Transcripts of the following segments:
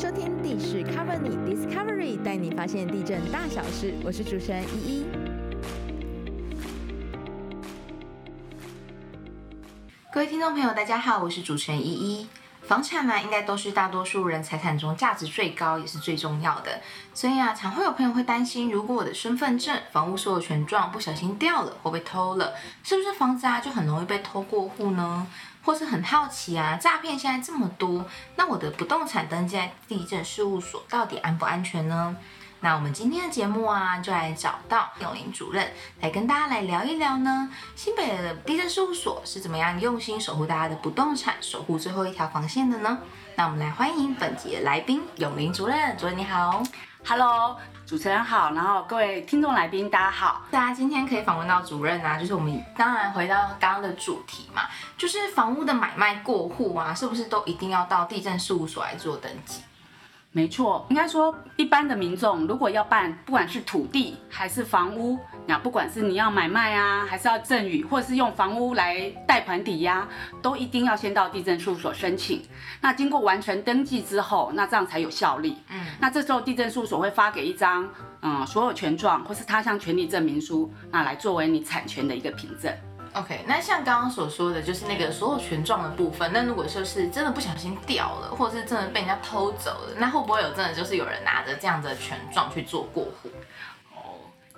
收听地势 Cover 你 Discovery，带你发现地震大小事。我是主持人依依。各位听众朋友，大家好，我是主持人依依。房产呢，应该都是大多数人财产中价值最高，也是最重要的。所以啊，常会有朋友会担心，如果我的身份证、房屋所有权状不小心掉了，或被偷了，是不是房子啊就很容易被偷过户呢？或是很好奇啊，诈骗现在这么多，那我的不动产登记在地震事务所到底安不安全呢？那我们今天的节目啊，就来找到永林主任来跟大家来聊一聊呢。新北的地震事务所是怎么样用心守护大家的不动产，守护最后一条防线的呢？那我们来欢迎本集的来宾永林主任，主任你好，Hello，主持人好，然后各位听众来宾大家好。大家今天可以访问到主任啊，就是我们当然回到刚刚的主题嘛，就是房屋的买卖过户啊，是不是都一定要到地震事务所来做登记？没错，应该说一般的民众如果要办，不管是土地还是房屋，那不管是你要买卖啊，还是要赠与，或者是用房屋来贷款抵押，都一定要先到地震事务所申请。那经过完成登记之后，那这样才有效力。嗯，那这时候地震事务所会发给一张嗯所有权状或是他项权利证明书，那来作为你产权的一个凭证。OK，那像刚刚所说的就是那个所有权状的部分，那如果说是真的不小心掉了，或者是真的被人家偷走了，那会不会有真的就是有人拿着这样的权状去做过户？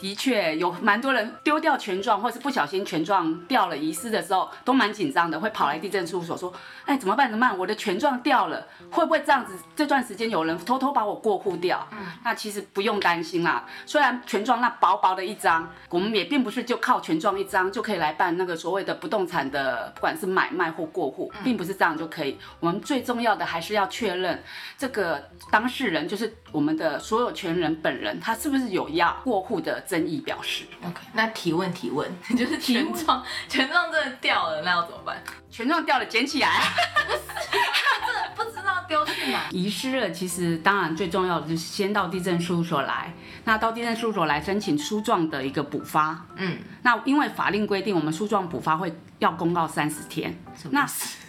的确有蛮多人丢掉权状，或是不小心权状掉了遗失的时候，都蛮紧张的，会跑来地震事务所说：“哎，怎么办？怎么办？我的权状掉了，会不会这样子？这段时间有人偷偷把我过户掉？”嗯，那其实不用担心啦。虽然权状那薄薄的一张，我们也并不是就靠权状一张就可以来办那个所谓的不动产的，不管是买卖或过户，并不是这样就可以。我们最重要的还是要确认这个当事人，就是我们的所有权人本人，他是不是有要过户的。争议表示，OK，那提问提问，就是权状 权状真的掉了，那要怎么办？权状掉了，捡起来。不是，真的不知道丢去哪，遗失了。其实当然最重要的就是先到地震事务所来，那到地震事务所来申请书状的一个补发。嗯，那因为法令规定，我们书状补发会要公告三十天。那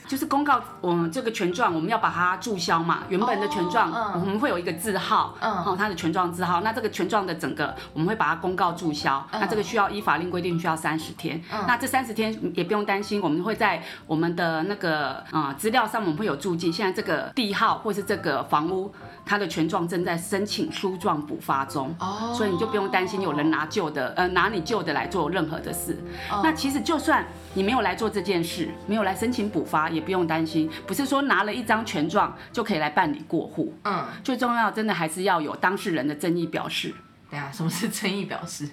就是公告我们这个权状，我们要把它注销嘛。原本的权状，我们会有一个字号，哦，它的权状字号。那这个权状的整个，我们会把它公告注销。那这个需要依法令规定需要三十天。那这三十天也不用担心，我们会在我们的那个啊资料上，我们会有注记。现在这个地号或是这个房屋，它的权状正在申请书状补发中。哦，所以你就不用担心有人拿旧的，呃，拿你旧的来做任何的事。那其实就算你没有来做这件事，没有来申请补发。也不用担心，不是说拿了一张权状就可以来办理过户。嗯，最重要真的还是要有当事人的争议表示。对啊，什么是 争议表示？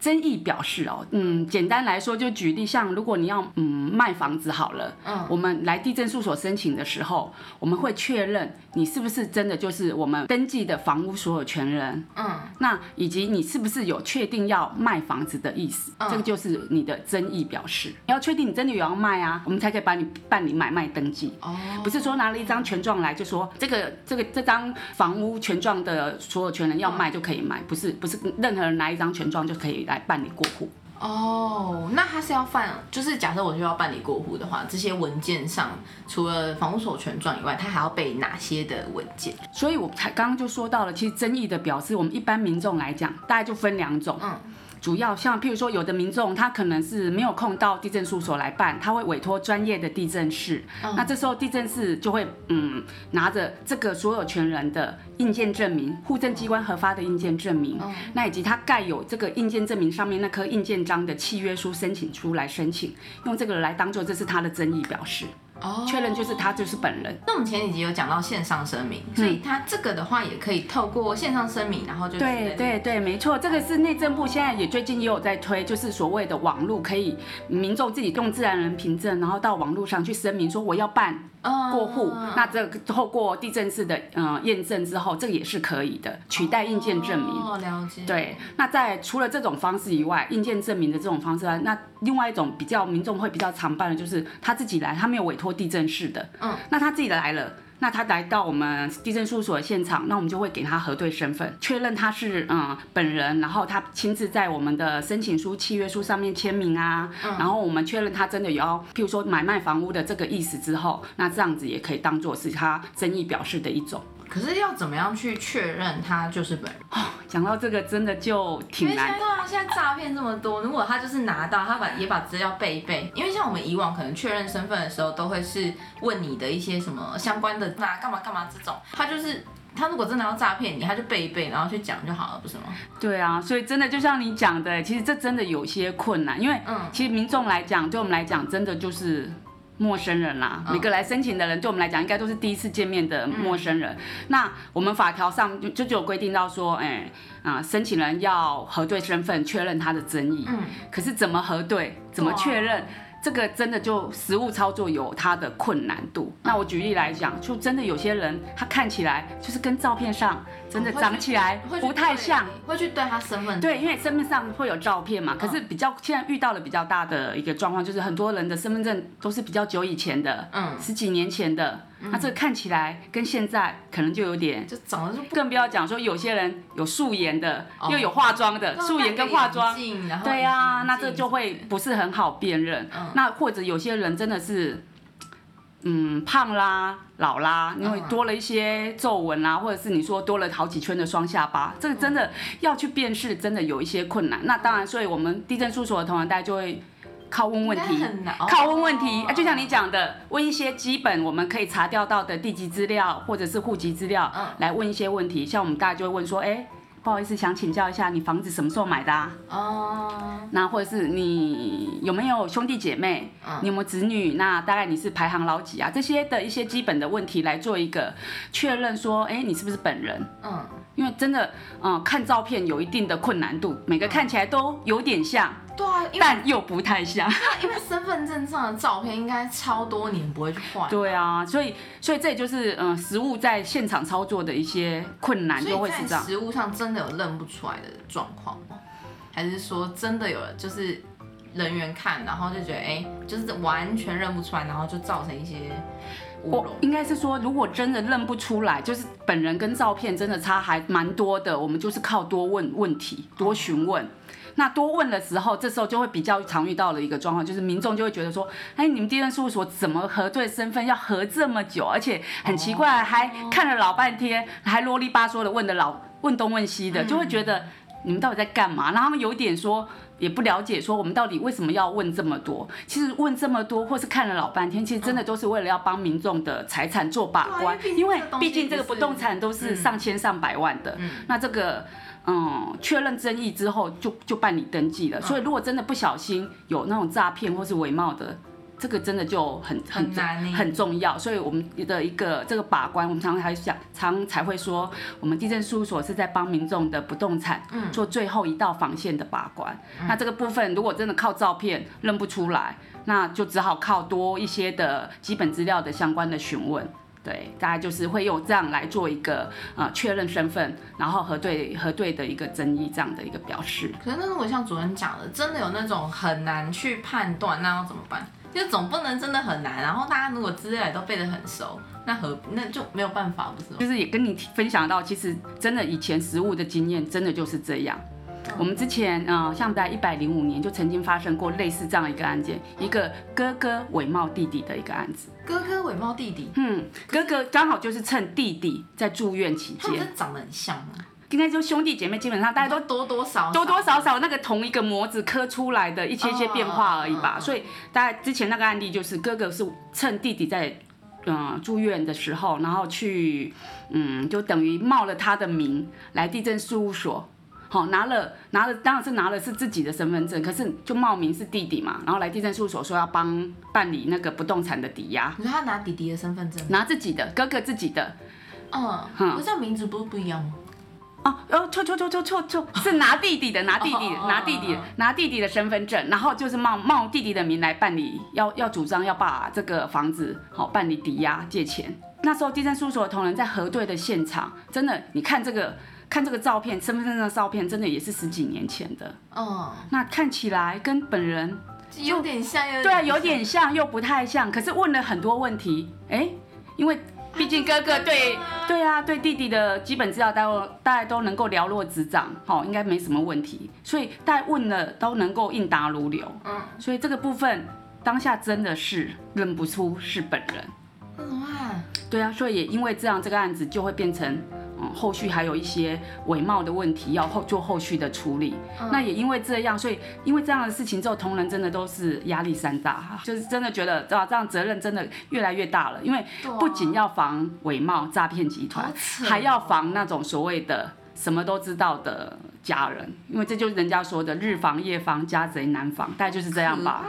争议表示哦，嗯，简单来说就举例，像如果你要嗯卖房子好了，嗯，我们来地震事务所申请的时候，我们会确认你是不是真的就是我们登记的房屋所有权人，嗯，那以及你是不是有确定要卖房子的意思，这个就是你的争议表示。你要确定你真的有要卖啊，我们才可以把你办理买卖登记。哦，不是说拿了一张权状来就说这个这个这张房屋权状的所有权人要卖就可以卖，不是。不是任何人拿一张权状就可以来办理过户哦。那他是要办，就是假设我就要办理过户的话，这些文件上除了房屋所有权状以外，他还要备哪些的文件？所以我才刚刚就说到了，其实争议的表示，我们一般民众来讲，大概就分两种。嗯。主要像譬如说，有的民众他可能是没有空到地震事务所来办，他会委托专业的地震室。那这时候地震室就会嗯拿着这个所有权人的印鉴证明，户政机关核发的印鉴证明，那以及他盖有这个印鉴证明上面那颗印鉴章的契约书申请书来申请，用这个来当做这是他的争议表示。确认就是他就是本人。那我们前几集有讲到线上声明，所以他这个的话也可以透过线上声明，然后就对对对，没错，这个是内政部现在也最近也有在推，就是所谓的网络可以民众自己用自然人凭证，然后到网络上去声明说我要办。过户，那这透过地震式的嗯验证之后，这个也是可以的，取代印鉴证明。哦，了解。对，那在除了这种方式以外，印鉴证明的这种方式啊，那另外一种比较民众会比较常办的就是他自己来，他没有委托地震室的，嗯，那他自己来了。那他来到我们地震事务所现场，那我们就会给他核对身份，确认他是嗯本人，然后他亲自在我们的申请书、契约书上面签名啊，然后我们确认他真的有，譬如说买卖房屋的这个意思之后，那这样子也可以当做是他争议表示的一种。可是要怎么样去确认他就是本人？哦讲到这个真的就挺难。对啊，现在诈骗这么多，如果他就是拿到他把也把资料背一背，因为像我们以往可能确认身份的时候，都会是问你的一些什么相关的那干嘛干嘛这种，他就是他如果真的要诈骗你，他就背一背，然后去讲就好了，不是吗？对啊，所以真的就像你讲的，其实这真的有些困难，因为嗯其实民众来讲，对我们来讲，真的就是。陌生人啦，每个来申请的人，对我们来讲，应该都是第一次见面的陌生人。那我们法条上就就有规定到说，哎，啊，申请人要核对身份，确认他的争议。嗯。可是怎么核对，怎么确认？这个真的就实物操作有它的困难度。那我举例来讲，就真的有些人他看起来就是跟照片上真的长起来不太像，会去对他身份对，因为身份上会有照片嘛。可是比较现在遇到了比较大的一个状况，就是很多人的身份证都是比较久以前的，嗯，十几年前的。那这个看起来跟现在可能就有点，就长得就更不要讲说有些人有素颜的，又有化妆的，素颜跟化妆，对呀，那这就会不是很好辨认。那或者有些人真的是，嗯，胖啦、老啦，因为多了一些皱纹啊，或者是你说多了好几圈的双下巴，这个真的要去辨识，真的有一些困难。那当然，所以我们地震书所的同仁大家就会。靠问问题，靠问问题啊！就像你讲的，问一些基本我们可以查调到的地籍资料或者是户籍资料，来问一些问题。像我们大家就会问说，哎，不好意思，想请教一下，你房子什么时候买的啊？哦，那或者是你有没有兄弟姐妹？嗯你有没有子女？那大概你是排行老几啊？这些的一些基本的问题来做一个确认，说，哎，你是不是本人？嗯，因为真的，嗯，看照片有一定的困难度，每个看起来都有点像。对啊，但又不太像。因为身份证上的照片应该超多年不会去换。对啊，所以所以这也就是嗯，实物在现场操作的一些困难就会是这样。实物上真的有认不出来的状况吗？还是说真的有就是人员看，然后就觉得哎，就是完全认不出来，然后就造成一些乌龙？应该是说，如果真的认不出来，就是本人跟照片真的差还蛮多的，我们就是靠多问问题，多询问。那多问的时候，这时候就会比较常遇到的一个状况，就是民众就会觉得说，哎，你们地震事务所怎么核对身份要核这么久，而且很奇怪，还看了老半天，还啰里吧嗦的问的老问东问西的，就会觉得你们到底在干嘛？然后他们有点说也不了解，说我们到底为什么要问这么多？其实问这么多，或是看了老半天，其实真的都是为了要帮民众的财产做把关，因为毕竟这个不动产都是上千上百万的，那这个。嗯，确认争议之后就就办理登记了。所以如果真的不小心有那种诈骗或是伪冒的，这个真的就很很难很重要。所以我们的一个这个把关，我们常常还想常才会说，我们地震事务所是在帮民众的不动产做最后一道防线的把关。那这个部分如果真的靠照片认不出来，那就只好靠多一些的基本资料的相关的询问。对，大概就是会用这样来做一个呃确认身份，然后核对核对的一个争议这样的一个表示。可是那如果像主任讲的，真的有那种很难去判断，那要怎么办？就总不能真的很难。然后大家如果资料也都背得很熟，那何那就没有办法，不是吗？就是也跟你分享到，其实真的以前实务的经验，真的就是这样。我们之前，嗯，像在一百零五年就曾经发生过类似这样一个案件，一个哥哥伪冒弟弟的一个案子。哥哥伪冒弟弟，嗯，哥哥刚好就是趁弟弟在住院期间，他们长得很像吗？应该就兄弟姐妹，基本上大家都 多多少多多少少那个同一个模子刻出来的一些些变化而已吧。所以大家之前那个案例就是哥哥是趁弟弟在嗯住院的时候，然后去嗯就等于冒了他的名来地震事务所。好，拿了拿了，当然是拿了是自己的身份证，可是就冒名是弟弟嘛，然后来地震事务所说要帮办理那个不动产的抵押。你说他拿弟弟的身份证？拿自己的哥哥自己的。嗯，可是名字不是不一样吗？哦，哦，错错错错错错，是拿弟弟的，拿弟弟，拿弟弟，拿弟弟的身份证，然后就是冒冒弟弟的名来办理，要要主张要把这个房子好办理抵押借钱。那时候地震事务所的同仁在核对的现场，真的，你看这个。看这个照片，身份证的照片真的也是十几年前的。哦，那看起来跟本人有点像，对啊，有点像又不太像。可是问了很多问题，哎，因为毕竟哥哥对对啊，对弟弟的基本资料，大家大家都能够了若指掌，好，应该没什么问题。所以大家问了都能够应答如流。嗯，所以这个部分当下真的是认不出是本人。那怎么办？对啊，所以也因为这样，这个案子就会变成。嗯，后续还有一些伪冒的问题要后做后续的处理。那也因为这样，所以因为这样的事情之后，同仁真的都是压力山大，就是真的觉得啊，这样责任真的越来越大了。因为不仅要防伪冒诈骗集团，还要防那种所谓的什么都知道的家人，因为这就是人家说的日防夜防，家贼难防，大概就是这样吧。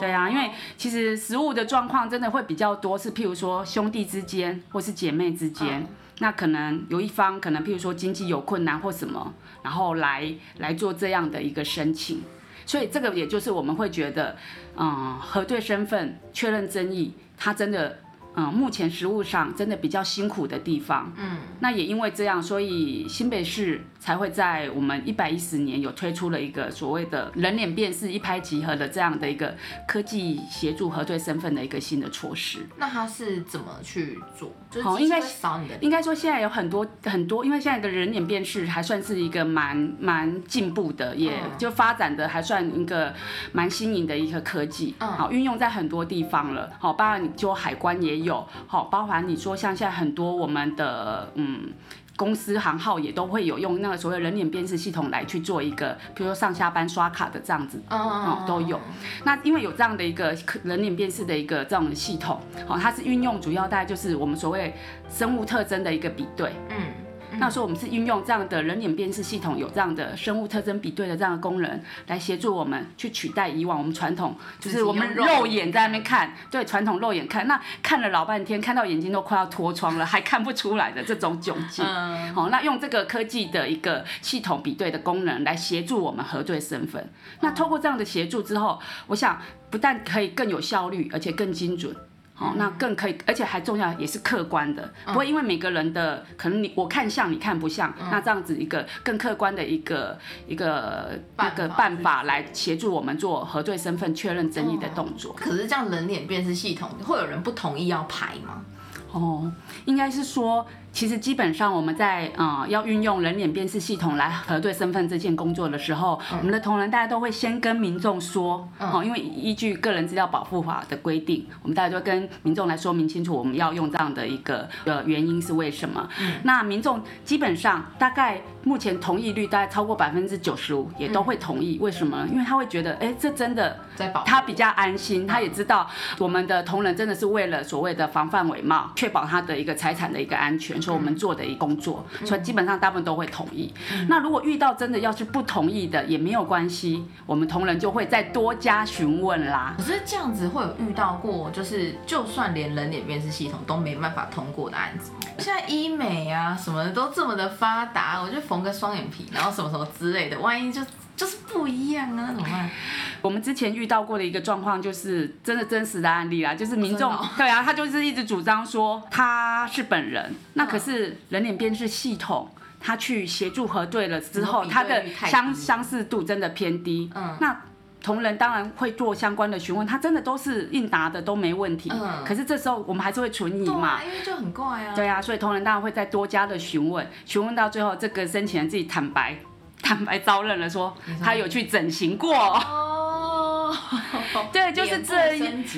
对啊，因为其实食物的状况真的会比较多，是譬如说兄弟之间或是姐妹之间。那可能有一方可能，譬如说经济有困难或什么，然后来来做这样的一个申请，所以这个也就是我们会觉得，嗯，核对身份确认争议，他真的。嗯，目前实务上真的比较辛苦的地方，嗯，那也因为这样，所以新北市才会在我们一百一十年有推出了一个所谓的人脸辨识一拍即合的这样的一个科技协助核对身份的一个新的措施。那他是怎么去做？好，应该扫你的。应该说现在有很多很多，因为现在的人脸辨识还算是一个蛮蛮进步的，也就发展的还算一个蛮新颖的一个科技，嗯好运用在很多地方了。好，包括你就海关也有。有好，包含你说像现在很多我们的嗯公司行号也都会有用那个所谓人脸辨识系统来去做一个，比如说上下班刷卡的这样子，哦都有。那因为有这样的一个人脸辨识的一个这种系统，好，它是运用主要大概就是我们所谓生物特征的一个比对，嗯。那时候我们是运用这样的人脸辨识系统，有这样的生物特征比对的这样的功能，来协助我们去取代以往我们传统，就是我们肉眼在那边看，对传统肉眼看，那看了老半天，看到眼睛都快要脱窗了，还看不出来的这种窘境。好，那用这个科技的一个系统比对的功能来协助我们核对身份。那透过这样的协助之后，我想不但可以更有效率，而且更精准。哦，那更可以，而且还重要，也是客观的，不会因为每个人的可能你我看像，你看不像，那这样子一个更客观的一个一个那个办法来协助我们做核对身份确认争议的动作。可是这样人脸辨识系统会有人不同意要排吗？哦，应该是说。其实基本上我们在呃要运用人脸辨识系统来核对身份这件工作的时候，我们的同仁大家都会先跟民众说，哦，因为依据个人资料保护法的规定，我们大家就跟民众来说明清楚我们要用这样的一个呃原因是为什么。那民众基本上大概目前同意率大概超过百分之九十五，也都会同意。为什么？因为他会觉得，哎，这真的在保，他比较安心，他也知道我们的同仁真的是为了所谓的防范伪冒，确保他的一个财产的一个安全。我们做的一工作，所以基本上大部分都会同意。那如果遇到真的要是不同意的，也没有关系，我们同仁就会再多加询问啦。可是这样子会有遇到过，就是就算连人脸辨识系统都没办法通过的案子。现在医美啊什么的都这么的发达，我就缝个双眼皮，然后什么什么之类的，万一就就是不一样啊，那怎么办？我们之前遇到过的一个状况，就是真的真实的案例啦，就是民众对啊，他就是一直主张说他是本人，那可是人脸辨识系统他去协助核对了之后，他的相相似度真的偏低。嗯，那同仁当然会做相关的询问，他真的都是应答的都没问题。嗯，可是这时候我们还是会存疑嘛，因为就很怪啊。对啊，所以同仁当然会再多加的询问，询问到最后，这个申请人自己坦白坦白招认了，说他有去整形过。对，就是这，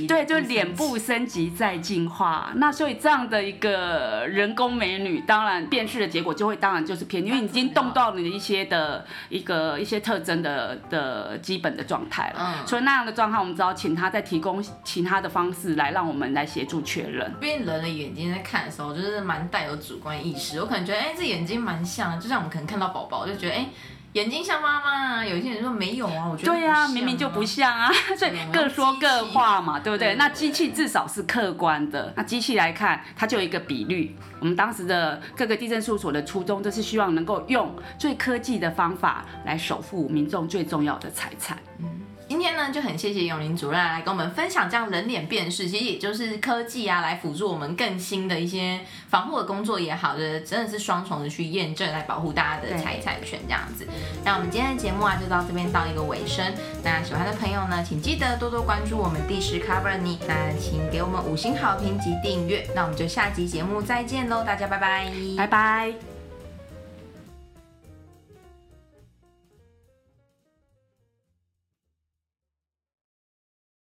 对，就脸部升级再进化。那所以这样的一个人工美女，当然辨识的结果就会当然就是偏，因为已经动到你的一些的一个一些特征的的基本的状态了。嗯，所以那样的状态，我们只好请他再提供其他的方式来让我们来协助确认。因为人的眼睛在看的时候，就是蛮带有主观意识。我可能觉得，哎，这眼睛蛮像，就像我们可能看到宝宝，就觉得，哎。眼睛像妈妈，有些人说没有啊，我觉得对啊，明明就不像啊，所以各说各话嘛，对不对？那机器至少是客观的，那机器来看，它就有一个比率。我们当时的各个地震事务所的初衷，就是希望能够用最科技的方法来守护民众最重要的财产。今天呢，就很谢谢永林主任来跟我们分享这样人脸辨识，其实也就是科技啊，来辅助我们更新的一些防护的工作也好的，真的是双重的去验证，来保护大家的财产权这样子。那我们今天的节目啊，就到这边到一个尾声。那喜欢的朋友呢，请记得多多关注我们第十 Cover 你，那请给我们五星好评及订阅。那我们就下集节目再见喽，大家拜拜，拜拜。